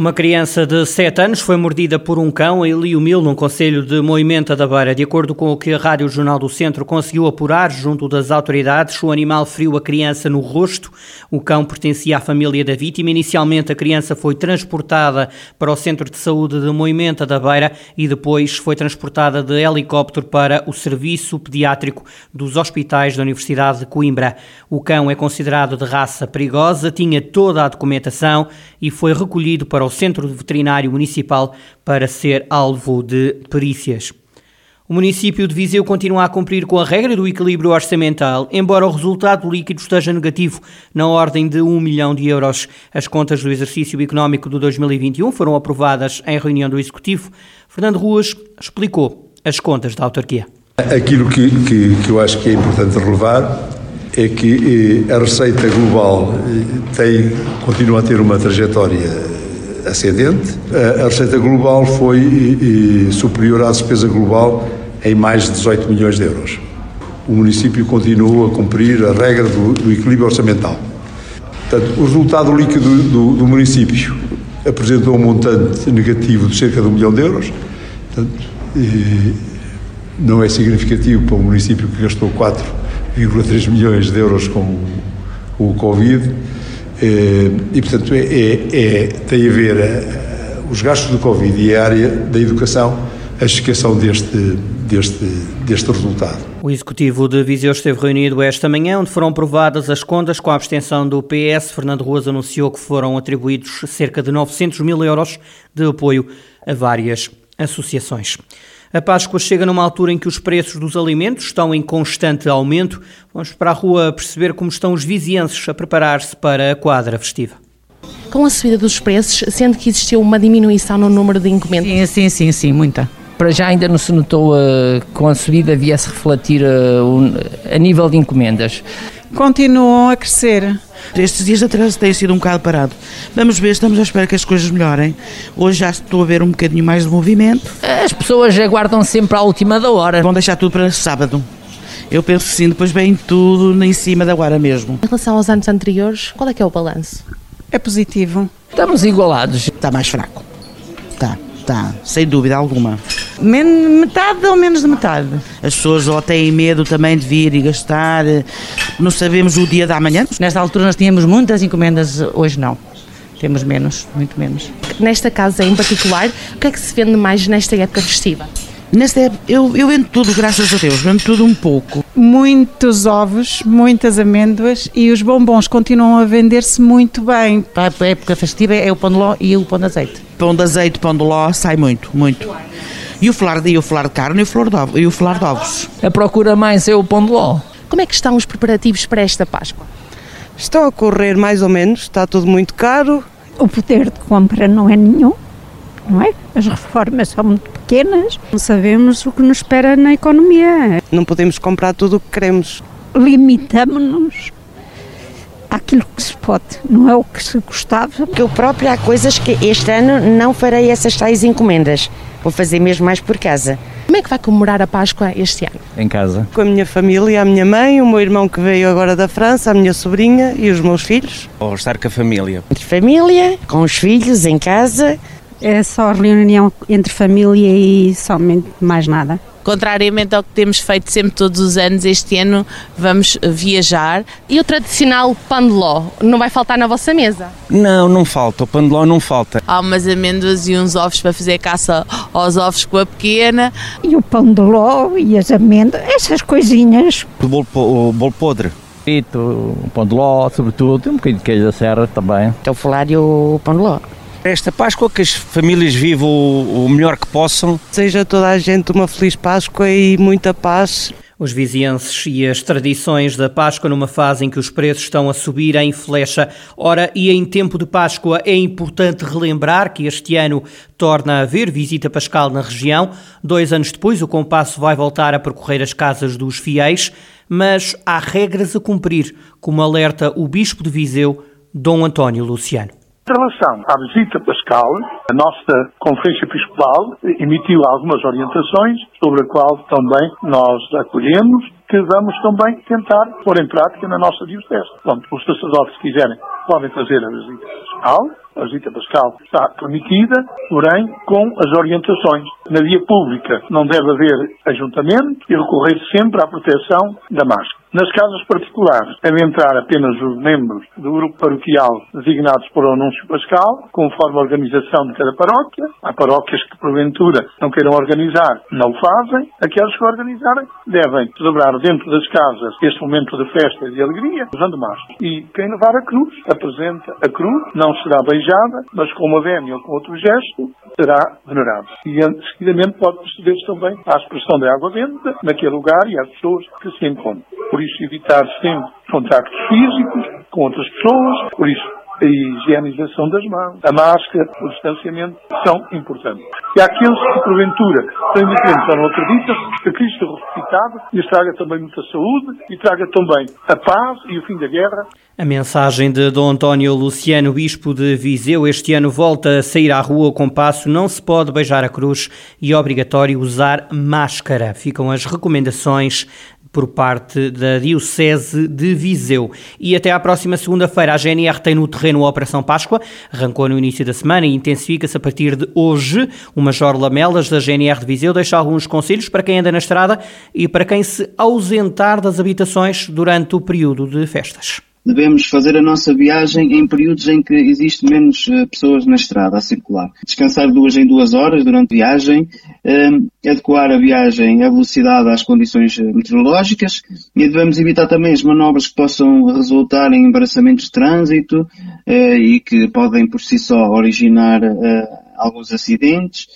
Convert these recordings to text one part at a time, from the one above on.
Uma criança de 7 anos foi mordida por um cão em Lio Mil, num concelho de Moimenta da Beira. De acordo com o que a Rádio Jornal do Centro conseguiu apurar junto das autoridades, o animal feriu a criança no rosto. O cão pertencia à família da vítima. Inicialmente, a criança foi transportada para o Centro de Saúde de Moimenta da Beira e depois foi transportada de helicóptero para o Serviço Pediátrico dos Hospitais da Universidade de Coimbra. O cão é considerado de raça perigosa, tinha toda a documentação e foi recolhido para o Centro Veterinário Municipal para ser alvo de perícias. O município de Viseu continua a cumprir com a regra do equilíbrio orçamental, embora o resultado líquido esteja negativo, na ordem de 1 milhão de euros. As contas do exercício económico de 2021 foram aprovadas em reunião do Executivo. Fernando Ruas explicou as contas da autarquia. Aquilo que, que, que eu acho que é importante relevar é que eh, a receita global eh, tem, continua a ter uma trajetória ascendente. A receita global foi superior à despesa global em mais de 18 milhões de euros. O município continua a cumprir a regra do, do equilíbrio orçamental. Portanto, o resultado líquido do, do, município apresentou um montante negativo de cerca de um milhão de euros. Portanto, não é significativo para um município que gastou 4,3 milhões de euros com o Covid e, portanto, é, é, é, tem a ver eh, os gastos do Covid e a área da educação a explicação deste, deste, deste resultado. O Executivo de Viseu esteve reunido esta manhã, onde foram aprovadas as contas com a abstenção do PS. Fernando Ruas anunciou que foram atribuídos cerca de 900 mil euros de apoio a várias associações. A Páscoa chega numa altura em que os preços dos alimentos estão em constante aumento. Vamos para a rua perceber como estão os vizienses a preparar-se para a quadra festiva. Com a subida dos preços, sendo que existiu uma diminuição no número de encomendas? Sim, sim, sim, sim muita. Para já ainda não se notou uh, com a subida viesse refletir uh, a nível de encomendas. Continuam a crescer estes dias atrás tem sido um bocado parado. Vamos ver, estamos à espera que as coisas melhorem. Hoje já estou a ver um bocadinho mais de movimento. As pessoas aguardam sempre à última da hora. Vão deixar tudo para sábado. Eu penso que sim, depois vem tudo em cima da hora mesmo. Em relação aos anos anteriores, qual é que é o balanço? É positivo. Estamos igualados. Está mais fraco. Está, está, sem dúvida alguma. Men metade ou menos de metade. As pessoas ou têm medo também de vir e gastar, não sabemos o dia da manhã. Nesta altura nós tínhamos muitas encomendas, hoje não. Temos menos, muito menos. Nesta casa em particular, o que é que se vende mais nesta época festiva? Nesta época, eu, eu vendo tudo, graças a Deus, vendo tudo um pouco. Muitos ovos, muitas amêndoas e os bombons continuam a vender-se muito bem. Para a época festiva é o pão de ló e o pão de azeite. Pão de azeite, pão de ló, sai muito, muito. E o falar de, e o falar de carne e o falar de, ovos, e o falar de ovos. A procura mais é o pão de ló. Como é que estão os preparativos para esta Páscoa? Estão a correr mais ou menos, está tudo muito caro. O poder de compra não é nenhum, não é? As reformas são muito pequenas, não sabemos o que nos espera na economia. Não podemos comprar tudo o que queremos. Limitamos-nos àquilo que se pode, não é o que se gostava. Que eu próprio há coisas que este ano não farei essas tais encomendas, vou fazer mesmo mais por casa. Como é que vai comemorar a Páscoa este ano? Em casa. Com a minha família, a minha mãe, o meu irmão que veio agora da França, a minha sobrinha e os meus filhos. Ou estar com a família. Entre família, com os filhos, em casa. É só reunião entre família e somente mais nada. Contrariamente ao que temos feito sempre todos os anos, este ano vamos viajar. E o tradicional pão de ló, não vai faltar na vossa mesa? Não, não falta, o pão de ló não falta. Há umas amêndoas e uns ovos para fazer caça aos ovos com a pequena. E o pão de ló e as amêndoas, essas coisinhas. O bolo, o bolo podre. O pão de ló, sobretudo, um bocadinho de queijo da serra também. Estou a falar e o pão de ló. Esta Páscoa que as famílias vivam o melhor que possam. Seja toda a gente uma feliz Páscoa e muita paz. Os vizienses e as tradições da Páscoa numa fase em que os preços estão a subir em flecha. Ora, e em tempo de Páscoa é importante relembrar que este ano torna a haver visita pascal na região. Dois anos depois, o compasso vai voltar a percorrer as casas dos fiéis, mas há regras a cumprir, como alerta o Bispo de Viseu, Dom António Luciano. Relação à visita pascal, a nossa Conferência Episcopal emitiu algumas orientações sobre a qual também nós acolhemos que vamos também tentar pôr em prática na nossa diocese. Pronto, os sacerdotes, se quiserem, podem fazer a visita pascal. A visita pascal está permitida, porém com as orientações. Na via pública não deve haver ajuntamento e recorrer sempre à proteção da máscara. Nas casas particulares, deve entrar apenas os membros do grupo paroquial designados por anúncio pascal, conforme a organização de cada paróquia. Há paróquias que, porventura, não queiram organizar, não o fazem. Aqueles que organizarem devem celebrar dentro das casas este momento de festa e de alegria, usando máscara. E quem levar a cruz, apresenta a cruz, não será beijada, mas com uma vénia ou com outro gesto, será venerada. E, seguidamente, pode proceder-se também à expressão da água benta naquele lugar e às pessoas que se encontram por isso evitar sempre contactos físicos com outras pessoas, por isso a higienização das mãos, a máscara, o distanciamento são importantes. E aqueles que, porventura, têm diferentes ou não acreditam, que Cristo ressuscitado lhes traga também muita saúde e traga também a paz e o fim da guerra. A mensagem de Dom António Luciano, bispo de Viseu, este ano volta a sair à rua com passo, não se pode beijar a cruz e é obrigatório usar máscara. Ficam as recomendações por parte da Diocese de Viseu. E até à próxima segunda-feira, a GNR tem no terreno a Operação Páscoa, arrancou no início da semana e intensifica-se a partir de hoje. O Major Lamelas, da GNR de Viseu, deixa alguns conselhos para quem anda na estrada e para quem se ausentar das habitações durante o período de festas devemos fazer a nossa viagem em períodos em que existe menos uh, pessoas na estrada a circular. Descansar duas em duas horas durante a viagem, uh, adequar a viagem, a velocidade às condições eh, meteorológicas e devemos evitar também as manobras que possam resultar em embaraçamentos de trânsito uh, e que podem por si só originar alguns acidentes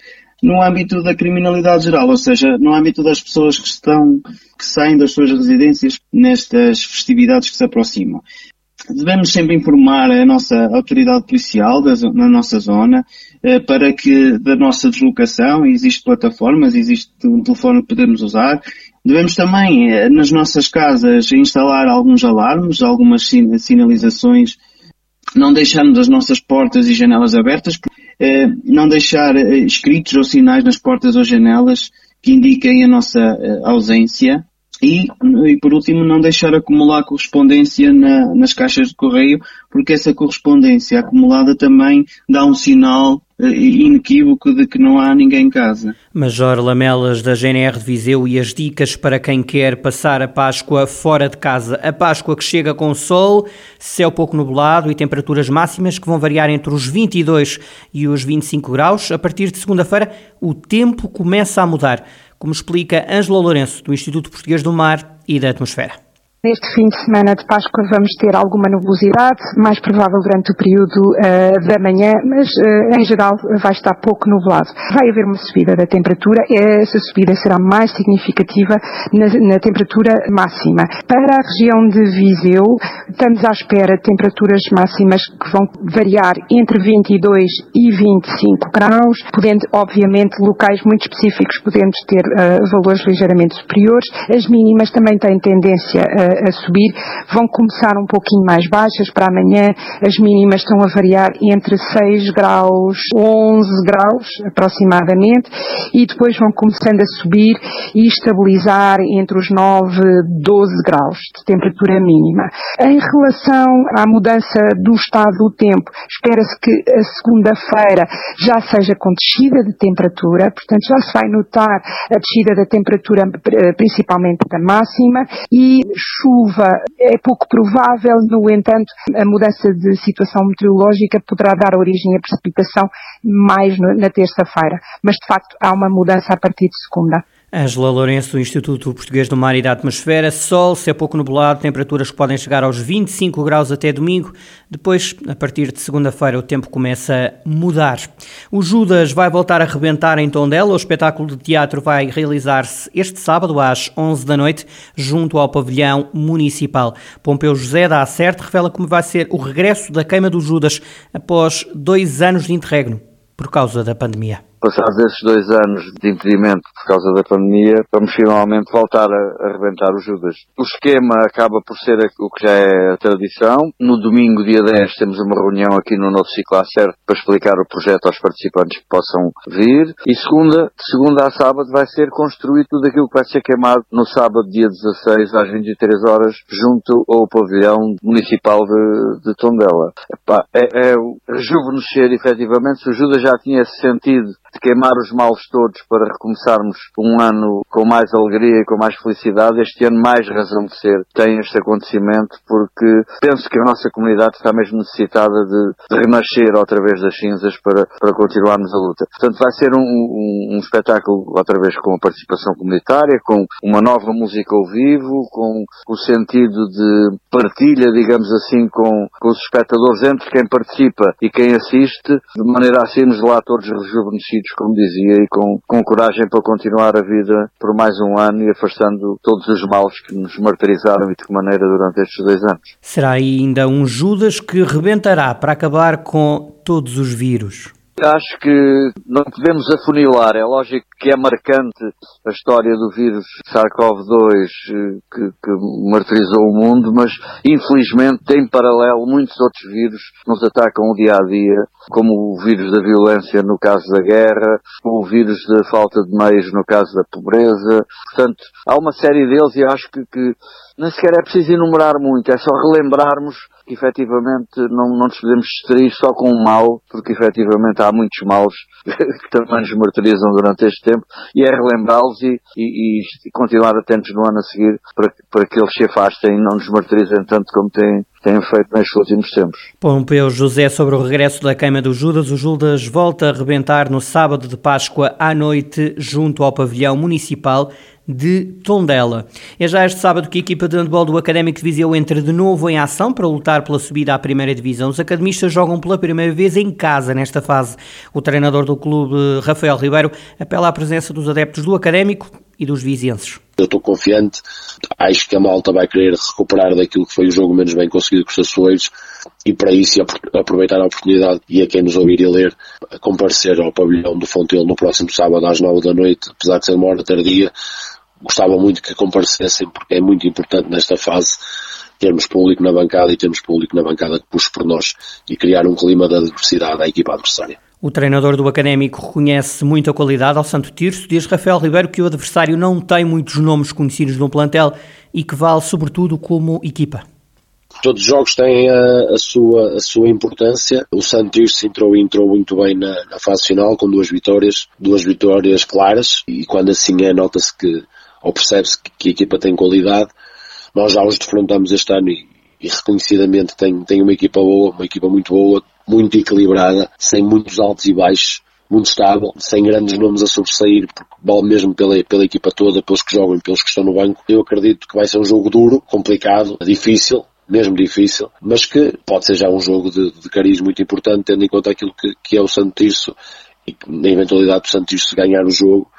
no âmbito da criminalidade geral, ou seja, no âmbito das pessoas que estão, que saem das suas residências nestas festividades que se aproximam. Devemos sempre informar a nossa autoridade policial da, na nossa zona eh, para que da nossa deslocação, existem plataformas, existe um telefone que podemos usar. Devemos também, eh, nas nossas casas, instalar alguns alarmes, algumas sinalizações, não deixarmos as nossas portas e janelas abertas, eh, não deixar eh, escritos ou sinais nas portas ou janelas que indiquem a nossa eh, ausência e, e, por último, não deixar acumular correspondência na, nas caixas de correio, porque essa correspondência acumulada também dá um sinal uh, inequívoco de que não há ninguém em casa. Major Lamelas da GNR de Viseu e as dicas para quem quer passar a Páscoa fora de casa. A Páscoa que chega com sol, céu pouco nublado e temperaturas máximas que vão variar entre os 22 e os 25 graus. A partir de segunda-feira, o tempo começa a mudar como explica Ângela Lourenço, do Instituto Português do Mar e da Atmosfera. Neste fim de semana de Páscoa vamos ter alguma nubosidade, mais provável durante o período uh, da manhã, mas uh, em geral vai estar pouco nublado. Vai haver uma subida da temperatura, essa subida será mais significativa na, na temperatura máxima. Para a região de Viseu, estamos à espera de temperaturas máximas que vão variar entre 22 e 25 graus, podendo, obviamente, locais muito específicos podendo ter uh, valores ligeiramente superiores. As mínimas também têm tendência a subir, vão começar um pouquinho mais baixas para amanhã, as mínimas estão a variar entre 6 graus, 11 graus aproximadamente, e depois vão começando a subir e estabilizar entre os 9, 12 graus de temperatura mínima. Em relação à mudança do estado do tempo, espera-se que a segunda-feira já seja com descida de temperatura, portanto já se vai notar a descida da temperatura eh, principalmente da máxima e chuva é pouco provável, no entanto, a mudança de situação meteorológica poderá dar origem à precipitação mais na terça-feira. Mas, de facto, há uma mudança a partir de segunda. Ângela Lourenço, do Instituto Português do Mar e da Atmosfera. Sol, se é pouco nublado, temperaturas que podem chegar aos 25 graus até domingo. Depois, a partir de segunda-feira, o tempo começa a mudar. O Judas vai voltar a rebentar em Tondela. O espetáculo de teatro vai realizar-se este sábado às 11 da noite, junto ao pavilhão municipal. Pompeu José da Acerte revela como vai ser o regresso da queima do Judas após dois anos de interregno por causa da pandemia passados esses dois anos de impedimento por causa da pandemia, vamos finalmente voltar a, arrebentar o Judas. O esquema acaba por ser o que já é a tradição. No domingo, dia 10, temos uma reunião aqui no novo ciclo certo para explicar o projeto aos participantes que possam vir. E segunda, de segunda a sábado, vai ser construir tudo aquilo que vai ser queimado no sábado, dia 16, às 23 horas, junto ao pavilhão municipal de, de Tondela. Epá, é, é rejuvenescer, efetivamente, se o Judas já tinha esse sentido de queimar os males todos para recomeçarmos um ano com mais alegria e com mais felicidade, este ano mais razão de ser tem este acontecimento, porque penso que a nossa comunidade está mesmo necessitada de, de renascer outra vez das cinzas para, para continuarmos a luta. Portanto, vai ser um, um, um espetáculo outra vez com a participação comunitária, com uma nova música ao vivo, com o sentido de partilha, digamos assim, com, com os espectadores entre quem participa e quem assiste, de maneira a sermos lá todos rejuvenescidos, como dizia, e com, com coragem para continuar a vida por mais um ano e afastando todos os males que nos martirizaram e de que maneira durante estes dois anos. Será ainda um Judas que rebentará para acabar com todos os vírus. Acho que não podemos afunilar. É lógico que é marcante a história do vírus SARS-CoV-2 eh, que, que martirizou o mundo, mas infelizmente em paralelo muitos outros vírus nos atacam o dia a dia, como o vírus da violência no caso da guerra, o vírus da falta de meios no caso da pobreza. Portanto, há uma série deles e acho que, que nem sequer é preciso enumerar muito, é só relembrarmos que efetivamente não, não nos podemos distrair só com o mal, porque efetivamente há muitos maus que também nos martirizam durante este tempo, e é relembrá-los e, e, e, continuar atentos no ano a seguir para, para que eles se afastem e não nos martirizem tanto como têm, têm feito nestes últimos tempos. Pompeu José sobre o regresso da queima do Judas. O Judas volta a rebentar no sábado de Páscoa à noite junto ao pavilhão municipal de Tondela. É já este sábado que a equipa de handball do Académico de Viseu entra de novo em ação para lutar pela subida à primeira divisão. Os academistas jogam pela primeira vez em casa nesta fase. O treinador do clube, Rafael Ribeiro, apela à presença dos adeptos do Académico e dos vizienses. Eu estou confiante, acho que a malta vai querer recuperar daquilo que foi o jogo menos bem conseguido com os Açores e para isso aproveitar a oportunidade e a quem nos ouvir e ler, comparecer ao pavilhão do Fontelo no próximo sábado às nove da noite, apesar de ser uma hora tardia, gostava muito que comparecessem porque é muito importante nesta fase termos público na bancada e termos público na bancada que puxe por nós e criar um clima de adversidade à equipa adversária. O treinador do Académico reconhece muita qualidade ao Santo Tirso. Diz Rafael Ribeiro que o adversário não tem muitos nomes conhecidos no plantel e que vale sobretudo como equipa. Todos os jogos têm a, a sua, a sua importância. O Santo Tirso entrou, entrou muito bem na, na fase final com duas vitórias, duas vitórias claras e quando assim é nota-se que ou percebe-se que, que a equipa tem qualidade. Nós já os defrontamos este ano e, e reconhecidamente tem, tem uma equipa boa, uma equipa muito boa, muito equilibrada, sem muitos altos e baixos, muito estável, sem grandes nomes a sobressair, porque vale mesmo pela, pela equipa toda, pelos que jogam pelos que estão no banco. Eu acredito que vai ser um jogo duro, complicado, difícil, mesmo difícil, mas que pode ser já um jogo de, de cariz muito importante, tendo em conta aquilo que, que é o Santirso e que, na eventualidade do Santirso ganhar o jogo,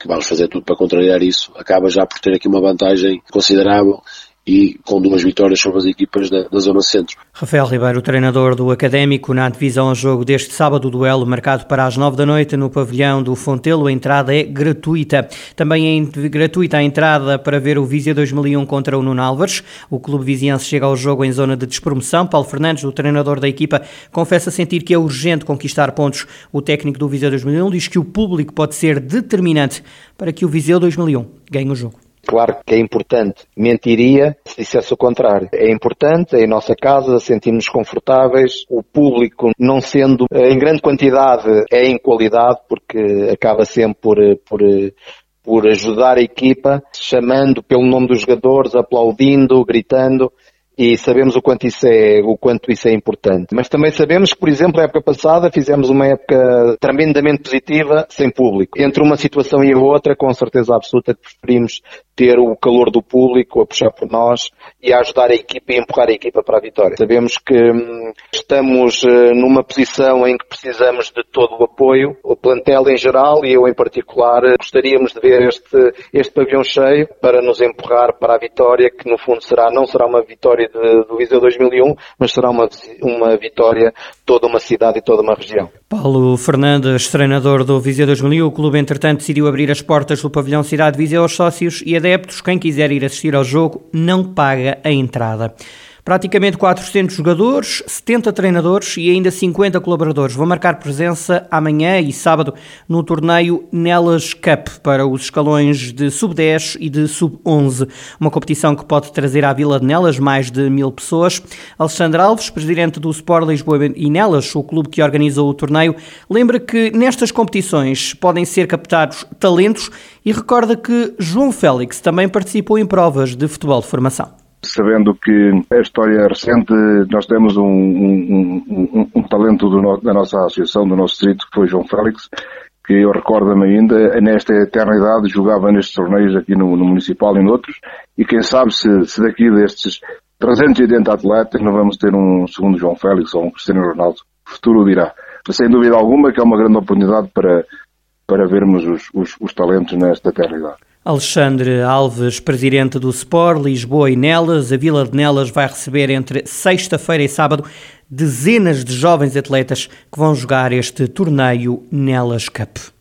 que vamos fazer tudo para contrariar isso, acaba já por ter aqui uma vantagem considerável e com duas vitórias sobre as equipas da, da, Zona Centro. Rafael Ribeiro, treinador do Académico, na divisão a jogo deste sábado, duelo marcado para as nove da noite no pavilhão do Fontelo. A entrada é gratuita. Também é gratuita a entrada para ver o Vizia 2001 contra o Nuno Álvares. O clube viziense chega ao jogo em zona de despromoção. Paulo Fernandes, o treinador da equipa, confessa sentir que é urgente conquistar pontos. O técnico do Viseu 2001 diz que o público pode ser determinante para que o Viseu 2001 ganhe o jogo. Claro que é importante. Mentiria se dissesse o contrário. É importante, é em nossa casa, sentimos confortáveis. O público, não sendo em grande quantidade, é em qualidade, porque acaba sempre por, por, por ajudar a equipa, chamando pelo nome dos jogadores, aplaudindo, gritando e sabemos o quanto isso é, o quanto isso é importante. Mas também sabemos que, por exemplo, a época passada fizemos uma época tremendamente positiva sem público. Entre uma situação e a outra, com certeza absoluta que preferimos ter o calor do público a puxar por nós e a ajudar a equipa e empurrar a equipa para a vitória. Sabemos que hum, estamos uh, numa posição em que precisamos de todo o apoio, o plantel em geral e eu em particular uh, gostaríamos de ver este, este pavilhão cheio para nos empurrar para a vitória que no fundo será, não será uma vitória de, do Viseu 2001, mas será uma, uma vitória toda uma cidade e toda uma região. Paulo Fernandes, treinador do Viseu 2001, o clube entretanto decidiu abrir as portas do pavilhão Cidade Viseu aos sócios e adeptos. Quem quiser ir assistir ao jogo não paga a entrada. Praticamente 400 jogadores, 70 treinadores e ainda 50 colaboradores vão marcar presença amanhã e sábado no torneio Nelas Cup para os escalões de sub-10 e de sub-11. Uma competição que pode trazer à Vila de Nelas mais de mil pessoas. Alexandre Alves, presidente do Sport Lisboa e Nelas, o clube que organiza o torneio, lembra que nestas competições podem ser captados talentos e recorda que João Félix também participou em provas de futebol de formação sabendo que a história recente, nós temos um, um, um, um talento no, da nossa associação, do nosso distrito, que foi João Félix, que eu recordo-me ainda, nesta eternidade jogava nestes torneios aqui no, no Municipal e noutros, e quem sabe se, se daqui destes 380 atletas não vamos ter um segundo João Félix ou um Cristiano Ronaldo. O futuro dirá. Sem dúvida alguma que é uma grande oportunidade para, para vermos os, os, os talentos nesta eternidade. Alexandre Alves, presidente do Sport Lisboa e Nelas. A Vila de Nelas vai receber entre sexta-feira e sábado dezenas de jovens atletas que vão jogar este torneio Nelas Cup.